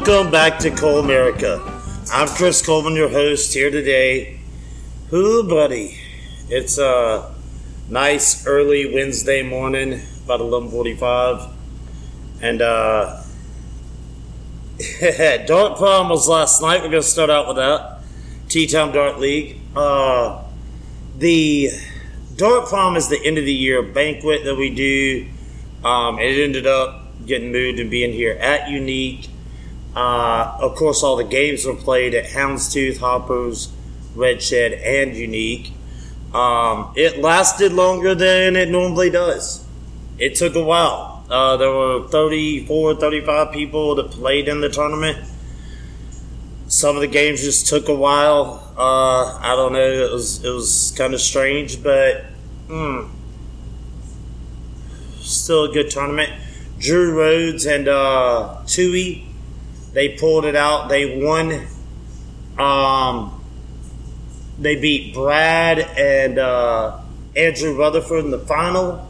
Welcome back to Colemerica. I'm Chris Coleman, your host here today. Who, buddy? It's a nice early Wednesday morning, about 11:45, and uh, Dart Prom was last night. We're gonna start out with that. T Town Dart League. Uh, the Dart Prom is the end of the year banquet that we do. Um, it ended up getting moved and being here at Unique. Uh, of course, all the games were played at Houndstooth, Hoppers, Red Shed, and Unique. Um, it lasted longer than it normally does. It took a while. Uh, there were 34, 35 people that played in the tournament. Some of the games just took a while. Uh, I don't know. It was it was kind of strange, but mm, still a good tournament. Drew Rhodes and uh, Tui, they pulled it out. They won. Um, they beat Brad and uh, Andrew Rutherford in the final.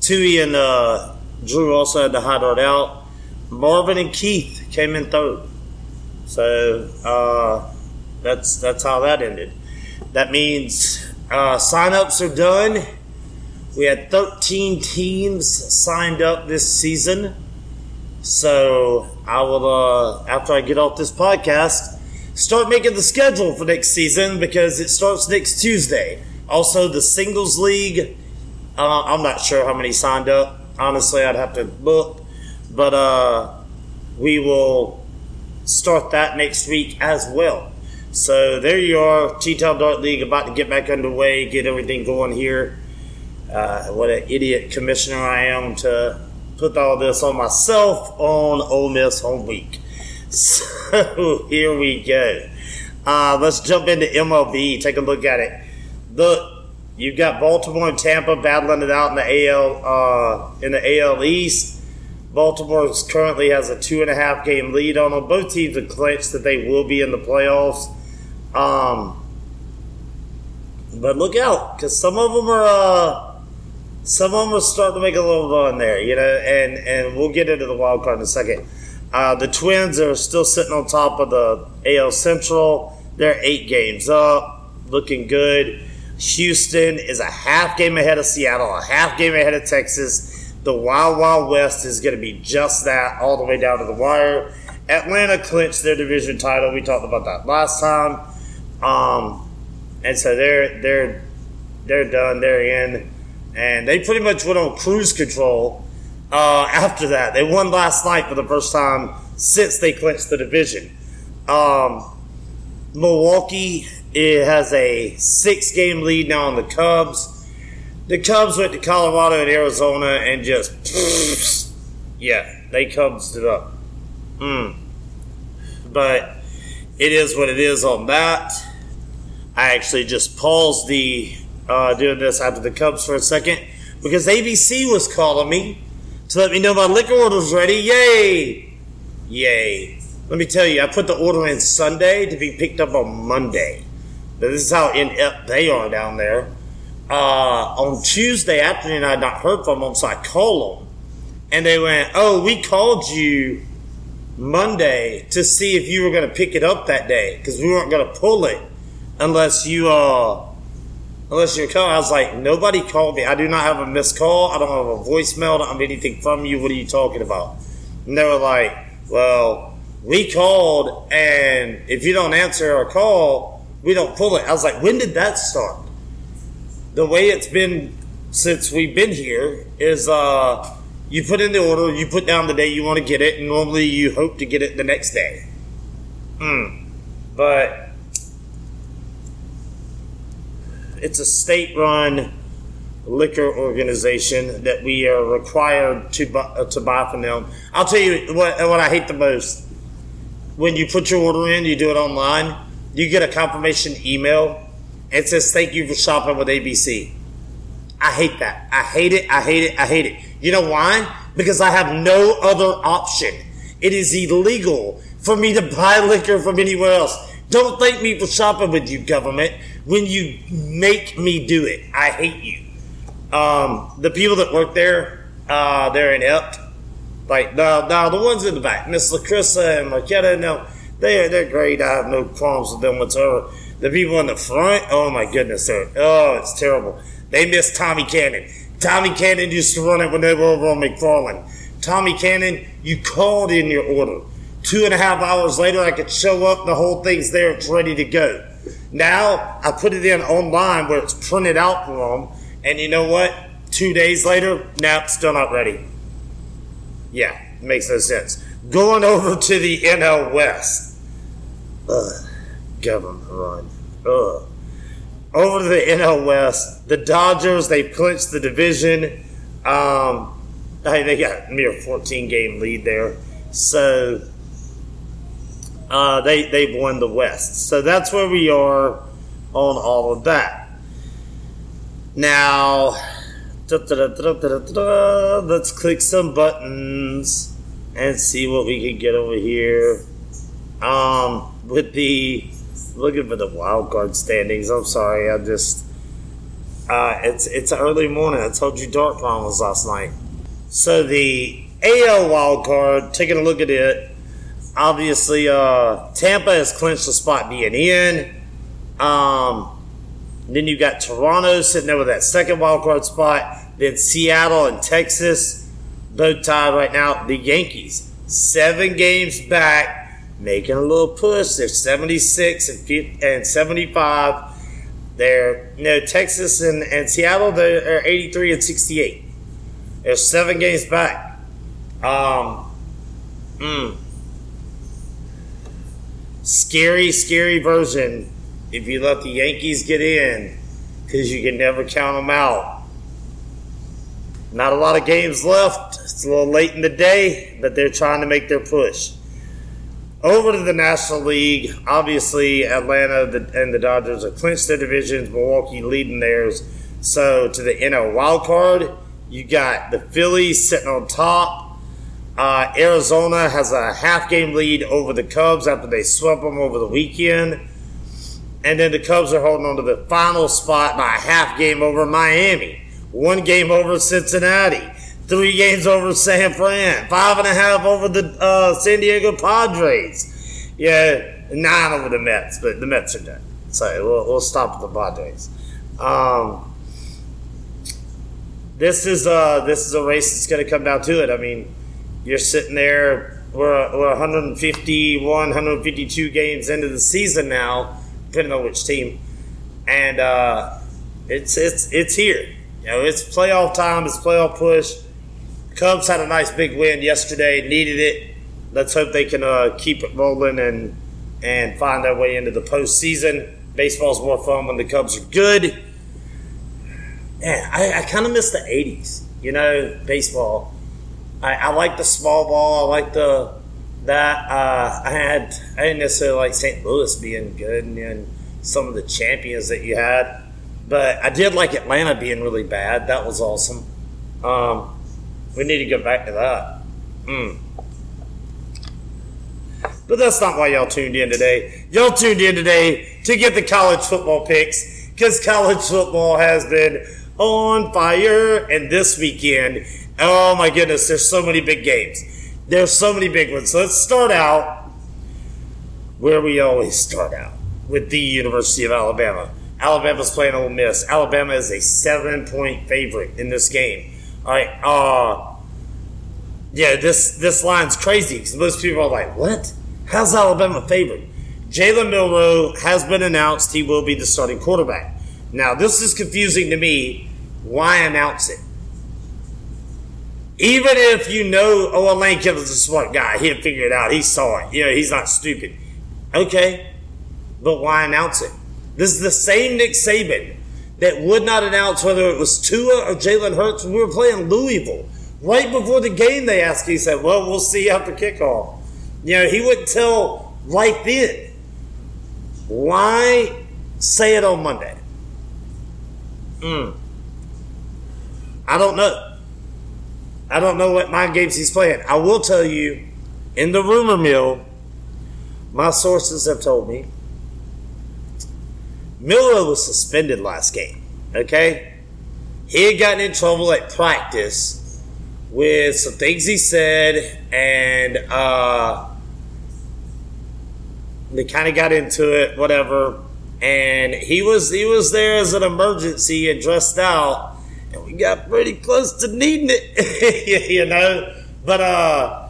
Tui and uh, Drew also had the hot dart out. Marvin and Keith came in third. So uh, that's that's how that ended. That means uh, sign-ups are done. We had 13 teams signed up this season. So I will, uh, after I get off this podcast, start making the schedule for next season because it starts next Tuesday. Also, the singles league. Uh, I'm not sure how many signed up. Honestly, I'd have to look, but uh, we will start that next week as well. So there you are, T-Town Dart League about to get back underway, get everything going here. Uh, what an idiot commissioner I am to put all this on myself on Ole Miss home week. So here we go. Uh, let's jump into MLB. Take a look at it. Look, you've got Baltimore and Tampa battling it out in the AL uh, in the AL East. Baltimore currently has a two and a half game lead on them. Both teams have clinched that they will be in the playoffs. Um, but look out, because some of them are uh, some of them are starting to make a little run there, you know. And and we'll get into the wild card in a second. Uh, the Twins are still sitting on top of the AL Central. They're eight games up, looking good. Houston is a half game ahead of Seattle, a half game ahead of Texas. The Wild Wild West is going to be just that, all the way down to the wire. Atlanta clinched their division title. We talked about that last time, um, and so they're they're they're done. They're in, and they pretty much went on cruise control uh, after that. They won last night for the first time since they clinched the division. Um, Milwaukee it has a six game lead now on the Cubs. The Cubs went to Colorado and Arizona and just, yeah, they Cubs it up. Mm. But it is what it is on that. I actually just paused the uh, doing this after the Cubs for a second because ABC was calling me to let me know my liquor order's ready. Yay! Yay. Let me tell you, I put the order in Sunday to be picked up on Monday. Now, this is how inept they are down there. Uh, on Tuesday afternoon, I had not heard from them, so I called them. And they went, Oh, we called you Monday to see if you were going to pick it up that day because we weren't going to pull it unless you, uh, unless you're calling. I was like, Nobody called me. I do not have a missed call. I don't have a voicemail. I don't have anything from you. What are you talking about? And they were like, Well, we called, and if you don't answer our call, we don't pull it. I was like, when did that start? The way it's been since we've been here is uh, you put in the order, you put down the day you want to get it, and normally you hope to get it the next day. Hmm. But it's a state run liquor organization that we are required to buy, uh, to buy from them. I'll tell you what, what I hate the most. When you put your order in, you do it online you get a confirmation email. It says, thank you for shopping with ABC. I hate that. I hate it. I hate it. I hate it. You know why? Because I have no other option. It is illegal for me to buy liquor from anywhere else. Don't thank me for shopping with you, government, when you make me do it. I hate you. Um, the people that work there, uh, they're inept. Like now, now the ones in the back, Miss Lacrissa and Marquetta, no, they're they're great. I have no qualms with them whatsoever. The people in the front, oh my goodness, they're oh, it's terrible. They miss Tommy Cannon. Tommy Cannon used to run it when they were over on McFarland. Tommy Cannon, you called in your order. Two and a half hours later, I could show up. The whole thing's there. It's ready to go. Now I put it in online where it's printed out for them. And you know what? Two days later, nah, still not ready. Yeah, makes no sense. Going over to the NL West. Ugh, government run. Ugh. Over to the NL West, the Dodgers, they clinched the division. Um, they got a mere 14 game lead there. So uh, they they've won the West. So that's where we are on all of that. Now, let's click some buttons and see what we can get over here. Um, with the looking for the wild card standings. I'm sorry, I just uh, it's it's early morning. I told you Dark was last night. So the AL wild card, taking a look at it, obviously, uh, Tampa has clinched the spot being in. Um, then you've got Toronto sitting there with that second wild card spot. Then Seattle and Texas, both tied right now. The Yankees, seven games back, making a little push. They're 76 and, and 75. They're, you know, Texas and, and Seattle, they're 83 and 68. They're seven games back. Um, mm, scary, scary version if you let the Yankees get in because you can never count them out. Not a lot of games left. It's a little late in the day, but they're trying to make their push. Over to the National League, obviously Atlanta and the Dodgers have clinched their divisions. Milwaukee leading theirs. So to the NL wild card, you got the Phillies sitting on top. Uh, Arizona has a half game lead over the Cubs after they swept them over the weekend. And then the Cubs are holding on to the final spot by a half game over Miami, one game over Cincinnati, three games over San Fran, five and a half over the uh, San Diego Padres. Yeah, nine over the Mets, but the Mets are done. So we'll, we'll stop at the Padres. Um, this is uh, this is a race that's going to come down to it. I mean, you're sitting there. We're, we're 151, 152 games into the season now, depending on which team, and uh, it's it's it's here. You know, it's playoff time. It's playoff push. Cubs had a nice big win yesterday. Needed it. Let's hope they can uh, keep it rolling and and find their way into the postseason. Baseball's more fun when the Cubs are good. Yeah, I, I kind of miss the '80s. You know, baseball I, I like the small ball. I like the that. Uh, I had I didn't necessarily like St. Louis being good and, and some of the champions that you had, but I did like Atlanta being really bad. That was awesome. Um, we need to go back to that. Mm. But that's not why y'all tuned in today. Y'all tuned in today to get the college football picks because college football has been on fire. And this weekend Oh my goodness, there's so many big games. There's so many big ones. So let's start out where we always start out with the University of Alabama. Alabama's playing Ole Miss. Alabama is a seven point favorite in this game. All right. Uh, yeah, this this line's crazy because most people are like, "What? How's Alabama favored?" Jalen Milroe has been announced; he will be the starting quarterback. Now, this is confusing to me. Why announce it? Even if you know, oh, Lane Kiffin's a smart guy, he'll figure it out. He saw it. You know, he's not stupid. Okay, but why announce it? This is the same Nick Saban that would not announce whether it was Tua or Jalen Hurts when we were playing Louisville. Right before the game, they asked, he said, well, we'll see after kickoff. You know, he wouldn't tell right then. Why say it on Monday? Hmm. I don't know. I don't know what mind games he's playing. I will tell you, in the rumor mill, my sources have told me Milroe was suspended last game. Okay? He had gotten in trouble at practice with some things he said, and uh, they kind of got into it, whatever. And he was he was there as an emergency and dressed out, and we got pretty close to needing it, you know. But uh,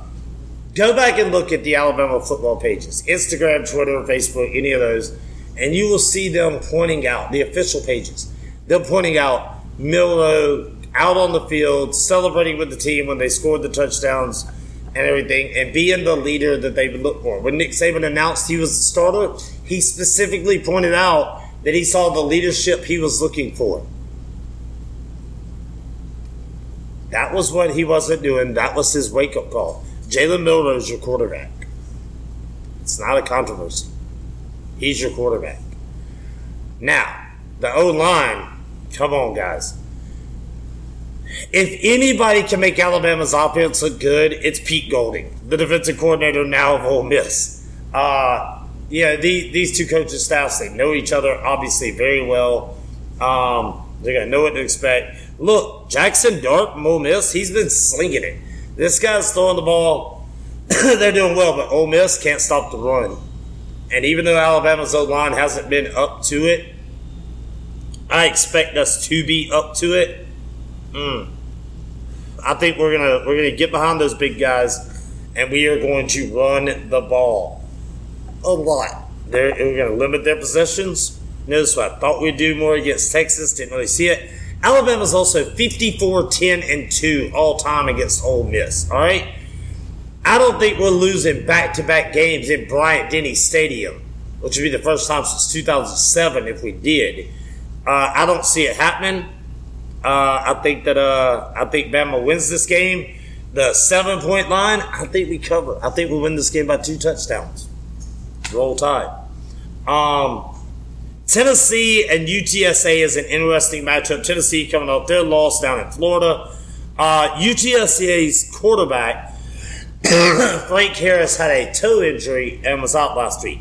go back and look at the Alabama football pages, Instagram, Twitter, Facebook, any of those, and you will see them pointing out the official pages. They're pointing out Milroe out on the field, celebrating with the team when they scored the touchdowns and everything, and being the leader that they would look for. When Nick Saban announced he was the starter, he specifically pointed out that he saw the leadership he was looking for. That was what he wasn't doing. That was his wake up call. Jalen Milroe is your quarterback. It's not a controversy. He's your quarterback. Now, the O line, come on, guys. If anybody can make Alabama's offense look good, it's Pete Golding, the defensive coordinator now of Ole Miss. Uh, yeah, the, these two coaches' staffs, they know each other obviously very well. Um, they're going to know what to expect. Look, Jackson Dart Ole Miss, he's been slinging it. This guy's throwing the ball. they're doing well, but Ole Miss can't stop the run. And even though Alabama's O line hasn't been up to it, I expect us to be up to it. Mm. I think we're gonna we're gonna get behind those big guys, and we are going to run the ball a lot. They're, we're to limit their possessions. Notice what I thought we'd do more against Texas. Didn't really see it. Alabama's also 54 10 and 2 all time against Ole Miss. All right. I don't think we're losing back to back games in Bryant Denny Stadium, which would be the first time since 2007 if we did. Uh, I don't see it happening. Uh, I think that uh, I think Bama wins this game. The seven point line, I think we cover. I think we win this game by two touchdowns. Roll Tide. Um, Tennessee and UTSA is an interesting matchup. Tennessee coming off their loss down in Florida. Uh, UTSA's quarterback, Frank Harris, had a toe injury and was out last week.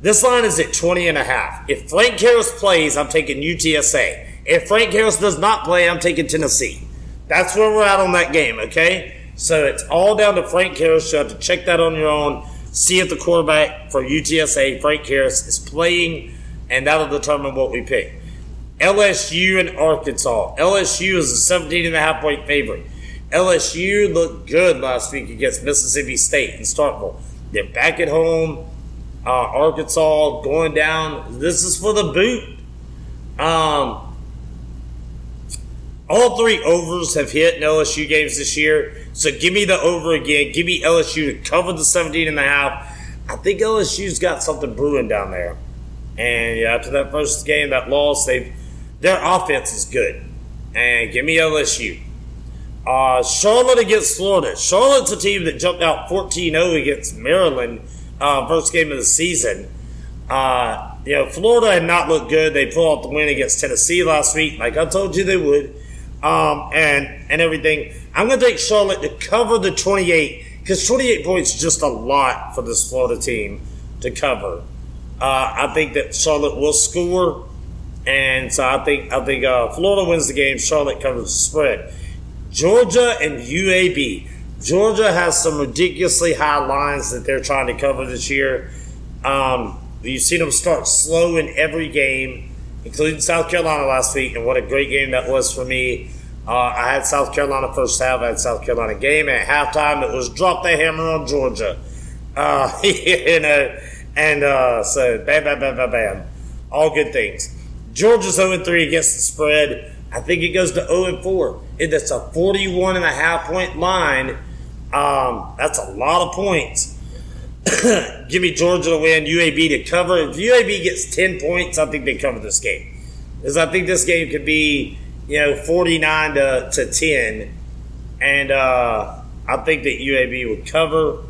This line is at 20 and a half. If Frank Harris plays, I'm taking UTSA. If Frank Harris does not play, I'm taking Tennessee. That's where we're at on that game, okay? So it's all down to Frank Harris. You have to check that on your own see if the quarterback for UTSA, Frank Harris, is playing, and that'll determine what we pick. LSU and Arkansas. LSU is a 17 and a half point favorite. LSU looked good last week against Mississippi State in Starkville. They're back at home. Uh, Arkansas going down. This is for the boot. Um, all three overs have hit in LSU games this year. So give me the over again. Give me LSU to cover the 17 and a half. I think LSU's got something brewing down there. And yeah, after that first game, that loss, they their offense is good. And give me LSU. Uh, Charlotte against Florida. Charlotte's a team that jumped out 14-0 against Maryland uh, first game of the season. Uh, you know, Florida had not looked good. They pulled out the win against Tennessee last week, like I told you they would um, and and everything. I'm going to take Charlotte to cover the 28 because 28 points is just a lot for this Florida team to cover. Uh, I think that Charlotte will score, and so I think I think uh, Florida wins the game. Charlotte covers the spread. Georgia and UAB. Georgia has some ridiculously high lines that they're trying to cover this year. Um, you've seen them start slow in every game including South Carolina last week, and what a great game that was for me. Uh, I had South Carolina first half, I had South Carolina game. At halftime, it was drop the hammer on Georgia. Uh, you know, and uh, so bam, bam, bam, bam, bam. All good things. Georgia's 0 3 against the spread. I think it goes to 0 4. That's a 41 and a half point line. Um, that's a lot of points. give me Georgia to win, UAB to cover. If UAB gets 10 points, I think they cover this game. Because I think this game could be, you know, 49 to, to 10. And uh, I think that UAB would cover.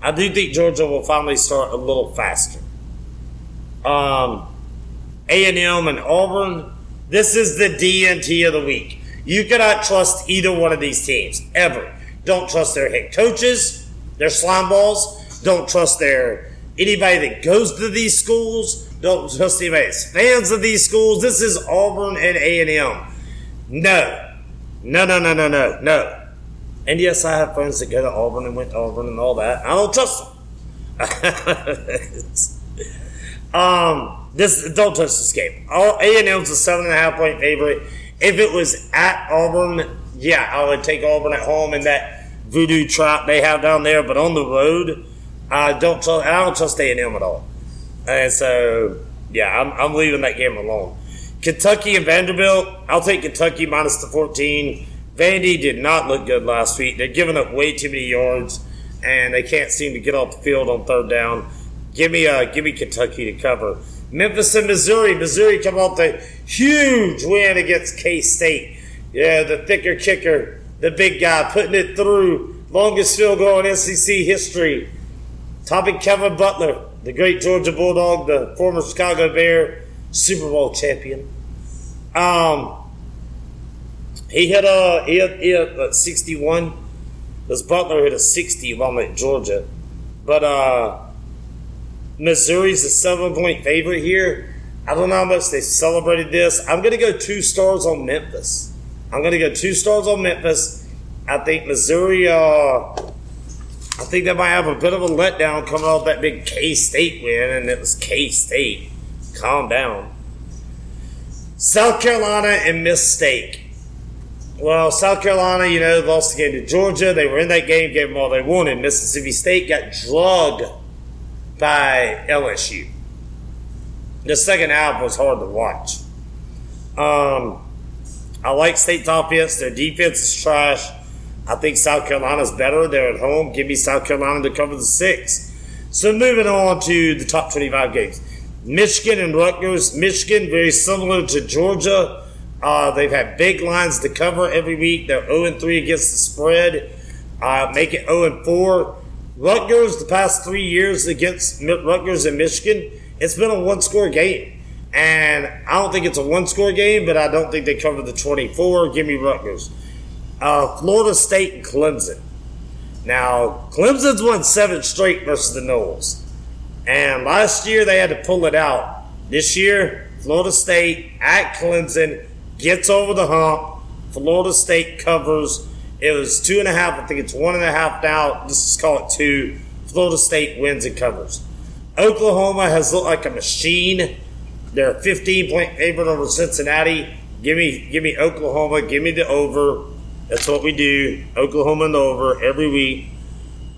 I do think Georgia will finally start a little faster. Um, A&M and Auburn, this is the DNT of the week. You cannot trust either one of these teams, ever. Don't trust their head coaches, their slime balls don't trust their anybody that goes to these schools. Don't trust anybody that's fans of these schools. This is Auburn and A and M. No, No, no, no, no, no, no. And yes, I have friends that go to Auburn and went to Auburn and all that. I don't trust them. um, this don't touch this game. A and M's a seven and a half point favorite. If it was at Auburn, yeah, I would take Auburn at home and that voodoo trap they have down there. But on the road, I don't trust. I don't trust A and M at all. And so, yeah, I'm, I'm leaving that game alone. Kentucky and Vanderbilt. I'll take Kentucky minus the 14. Vandy did not look good last week. They're giving up way too many yards, and they can't seem to get off the field on third down. Give me, uh, give me Kentucky to cover. Memphis and Missouri. Missouri come off the huge win against K State. Yeah, the thicker kicker, the big guy putting it through. Longest field goal in SEC history. Topping Kevin Butler, the great Georgia Bulldog, the former Chicago Bear, Super Bowl champion. Um, he hit a he hit, he hit a 61. This Butler hit a 60 while at Georgia, but uh, Missouri's a seven point favorite here. I don't know how much they celebrated this. I'm gonna go two stars on Memphis. I'm gonna go two stars on Memphis. I think Missouri. Uh, I think they might have a bit of a letdown coming off that big K State win, and it was K State. Calm down. South Carolina and Miss State. Well, South Carolina, you know, lost the game to Georgia. They were in that game, gave them all they wanted. Mississippi State got drugged by LSU. The second half was hard to watch. Um, I like State's offense. Their defense is trash. I think South Carolina's better. They're at home. Give me South Carolina to cover the six. So moving on to the top 25 games. Michigan and Rutgers. Michigan, very similar to Georgia. Uh, they've had big lines to cover every week. They're 0 3 against the spread. Uh, make it 0 4. Rutgers, the past three years against Rutgers and Michigan, it's been a one score game. And I don't think it's a one score game, but I don't think they cover the 24. Give me Rutgers. Uh, Florida State and Clemson. Now, Clemson's won seven straight versus the Noles. And last year they had to pull it out. This year, Florida State at Clemson gets over the hump. Florida State covers. It was two and a half. I think it's one and a half now. Let's call it two. Florida State wins and covers. Oklahoma has looked like a machine. They're a 15 point favorite over Cincinnati. Give me, give me Oklahoma. Give me the over. That's what we do. Oklahoma and over every week.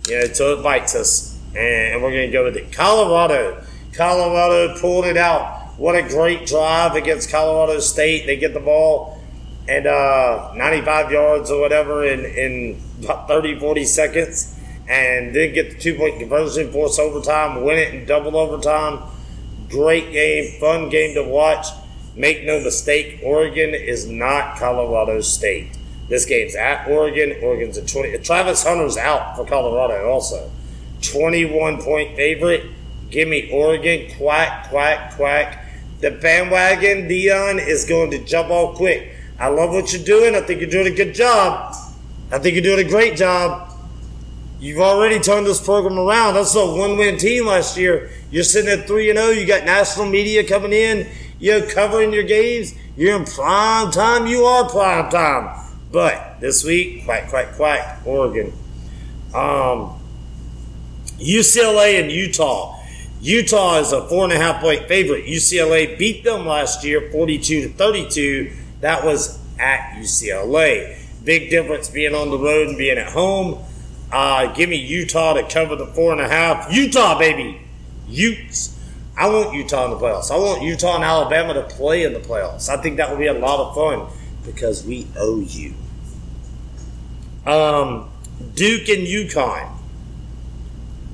You know, it bites us. And we're going to go with it. Colorado. Colorado pulled it out. What a great drive against Colorado State. They get the ball and uh, 95 yards or whatever in, in about 30, 40 seconds and then get the two point conversion, force overtime, win it in double overtime. Great game, fun game to watch. Make no mistake, Oregon is not Colorado State. This game's at Oregon. Oregon's a 20. Travis Hunter's out for Colorado also. 21 point favorite. Give me Oregon. Quack, quack, quack. The bandwagon, Deion, is going to jump off quick. I love what you're doing. I think you're doing a good job. I think you're doing a great job. You've already turned this program around. That's a one-win team last year. You're sitting at three and zero. You got national media coming in. You're covering your games. You're in prime time. You are prime time. But this week, quack, quack, quack, Oregon. Um, UCLA and Utah. Utah is a four and a half point favorite. UCLA beat them last year, 42 to 32. That was at UCLA. Big difference being on the road and being at home. Uh, give me Utah to cover the four and a half. Utah, baby. Utes. I want Utah in the playoffs. I want Utah and Alabama to play in the playoffs. I think that would be a lot of fun because we owe you. Um, Duke and UConn.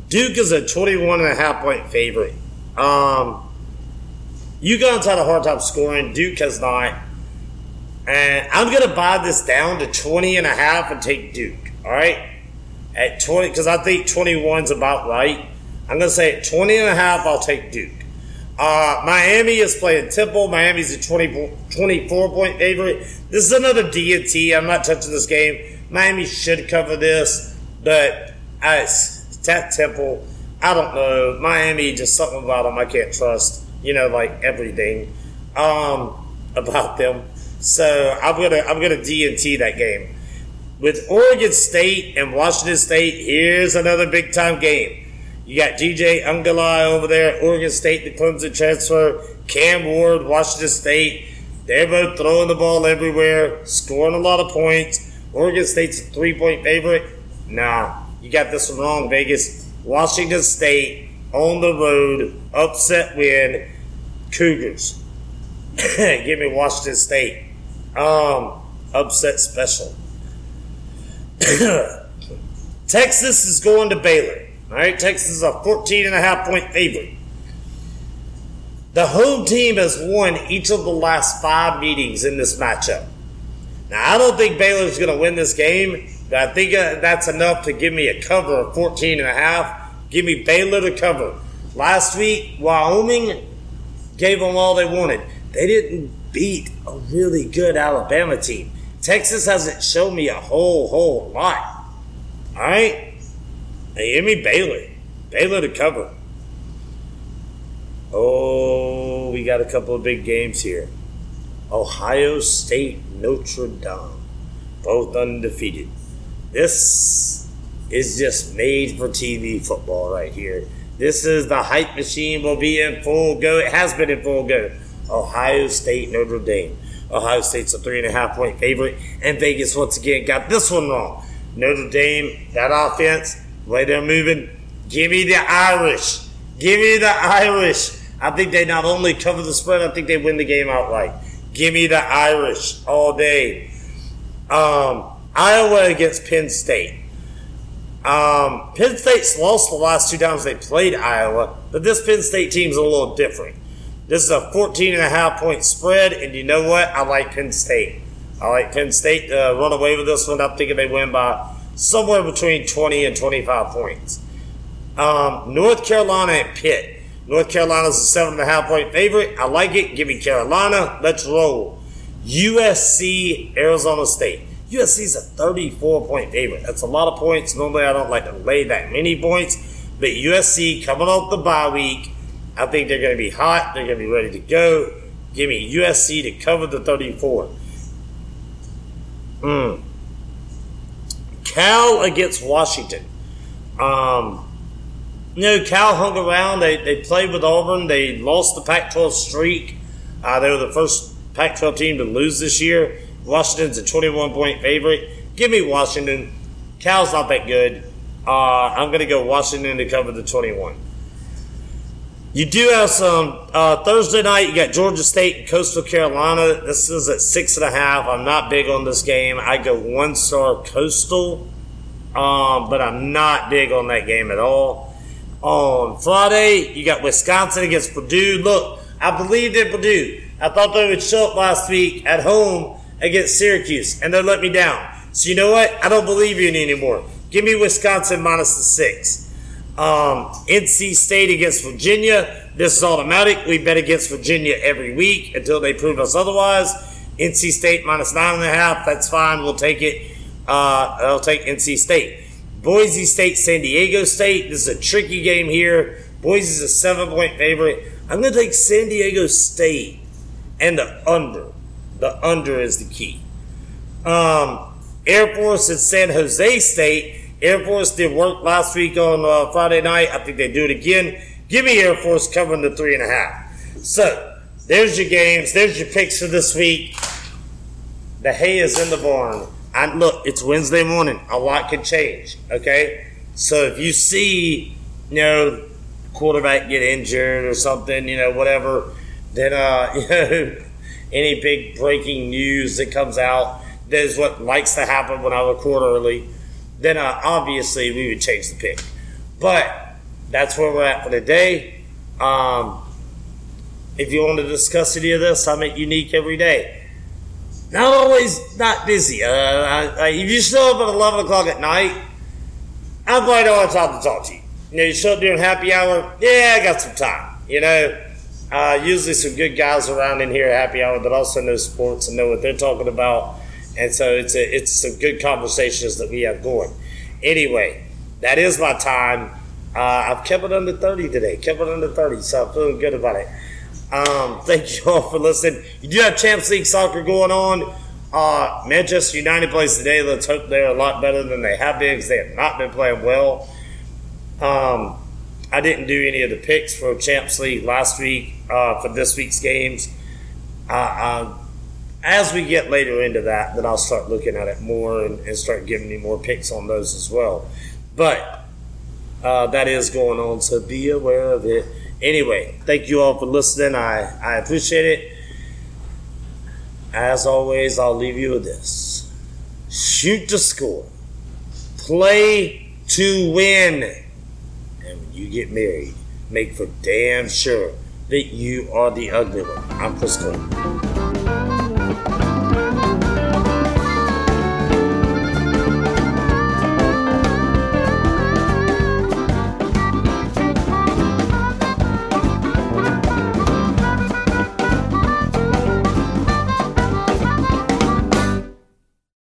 Duke is a 21 and a half point favorite. Um, UConn's had a hard time scoring. Duke has not. And I'm going to buy this down to 20 and a half and take Duke. All right? At 20, because I think 21's about right. I'm going to say at 20 and a half, I'll take Duke. Uh, Miami is playing Temple. Miami's a 20, 24 point favorite. This is another D&T. I'm not touching this game. Miami should cover this, but it's at Temple. I don't know. Miami, just something about them I can't trust. You know, like everything um, about them. So I'm gonna I'm gonna DNT that game. With Oregon State and Washington State, here's another big time game. You got DJ Uiagalelei over there, Oregon State, the Clemson transfer. Cam Ward, Washington State. They're both throwing the ball everywhere, scoring a lot of points. Oregon State's a three point favorite. Nah, you got this one wrong, Vegas. Washington State on the road, upset win, Cougars. Give me Washington State. Um, upset special. Texas is going to Baylor. All right, Texas is a 14 and a half point favorite. The home team has won each of the last five meetings in this matchup. Now, I don't think Baylor's going to win this game, I think uh, that's enough to give me a cover of 14 and a half. Give me Baylor to cover. Last week, Wyoming gave them all they wanted. They didn't beat a really good Alabama team. Texas hasn't shown me a whole, whole lot. All right? Hey, give me Baylor. Baylor to cover. Oh, we got a couple of big games here. Ohio State, Notre Dame, both undefeated. This is just made for TV football right here. This is the hype machine will be in full go. It has been in full go. Ohio State, Notre Dame. Ohio State's a three and a half point favorite, and Vegas once again got this one wrong. Notre Dame, that offense, way they're moving. Give me the Irish. Give me the Irish. I think they not only cover the spread, I think they win the game outright. Give me the Irish all day. Um, Iowa against Penn State. Um, Penn State's lost the last two times they played Iowa, but this Penn State team's a little different. This is a 14 and a half point spread, and you know what? I like Penn State. I like Penn State to run away with this one. I'm thinking they win by somewhere between 20 and 25 points. Um, North Carolina and Pitt. North Carolina's a seven and a half point favorite. I like it. Give me Carolina. Let's roll. USC, Arizona State. USC is a 34 point favorite. That's a lot of points. Normally, I don't like to lay that many points, but USC coming off the bye week I think they're going to be hot. They're going to be ready to go. Give me USC to cover the 34. Mm. Cal against Washington. Um, you know, Cal hung around. They, they played with Auburn. They lost the Pac 12 streak. Uh, they were the first Pac 12 team to lose this year. Washington's a 21 point favorite. Give me Washington. Cal's not that good. Uh, I'm going to go Washington to cover the 21. You do have some uh, Thursday night. You got Georgia State and Coastal Carolina. This is at six and a half. I'm not big on this game. I go one star Coastal, um, but I'm not big on that game at all. On Friday, you got Wisconsin against Purdue. Look, I believed in Purdue. I thought they would show up last week at home against Syracuse, and they let me down. So you know what? I don't believe you anymore. Give me Wisconsin minus the six. Um, NC State against Virginia. This is automatic. We bet against Virginia every week until they prove us otherwise. NC State minus nine and a half. That's fine. We'll take it. Uh, I'll take NC State. Boise State, San Diego State. This is a tricky game here. Boise is a seven point favorite. I'm going to take San Diego State and the under. The under is the key. Um, Air Force and San Jose State. Air Force did work last week on uh, Friday night. I think they do it again. Give me Air Force covering the three and a half. So there's your games. There's your picks for this week. The hay is in the barn. Look, it's Wednesday morning. A lot can change. Okay, so if you see, you know, quarterback get injured or something, you know, whatever, then uh, you know, any big breaking news that comes out, that is what likes to happen when I record early then uh, obviously we would change the pick. But that's where we're at for today. Um, if you want to discuss any of this, I make unique every day. Not always not busy. Uh, I, I, if you show up at 11 o'clock at night, I might not have time to talk to you. You know, you show up during happy hour, yeah, I got some time. You know, uh, usually some good guys around in here at happy hour that also know sports and know what they're talking about. And so it's a, it's some good conversations that we have going. Anyway, that is my time. Uh, I've kept it under 30 today. Kept it under 30, so I'm feeling good about it. Um, thank you all for listening. You do have Champions League soccer going on. Uh, Manchester United plays today. Let's hope they're a lot better than they have been because they have not been playing well. Um, I didn't do any of the picks for Champs League last week uh, for this week's games. Uh, uh, as we get later into that, then I'll start looking at it more and, and start giving you more picks on those as well. But uh, that is going on, so be aware of it. Anyway, thank you all for listening. I, I appreciate it. As always, I'll leave you with this shoot to score, play to win. And when you get married, make for damn sure that you are the ugly one. I'm Chris Cole.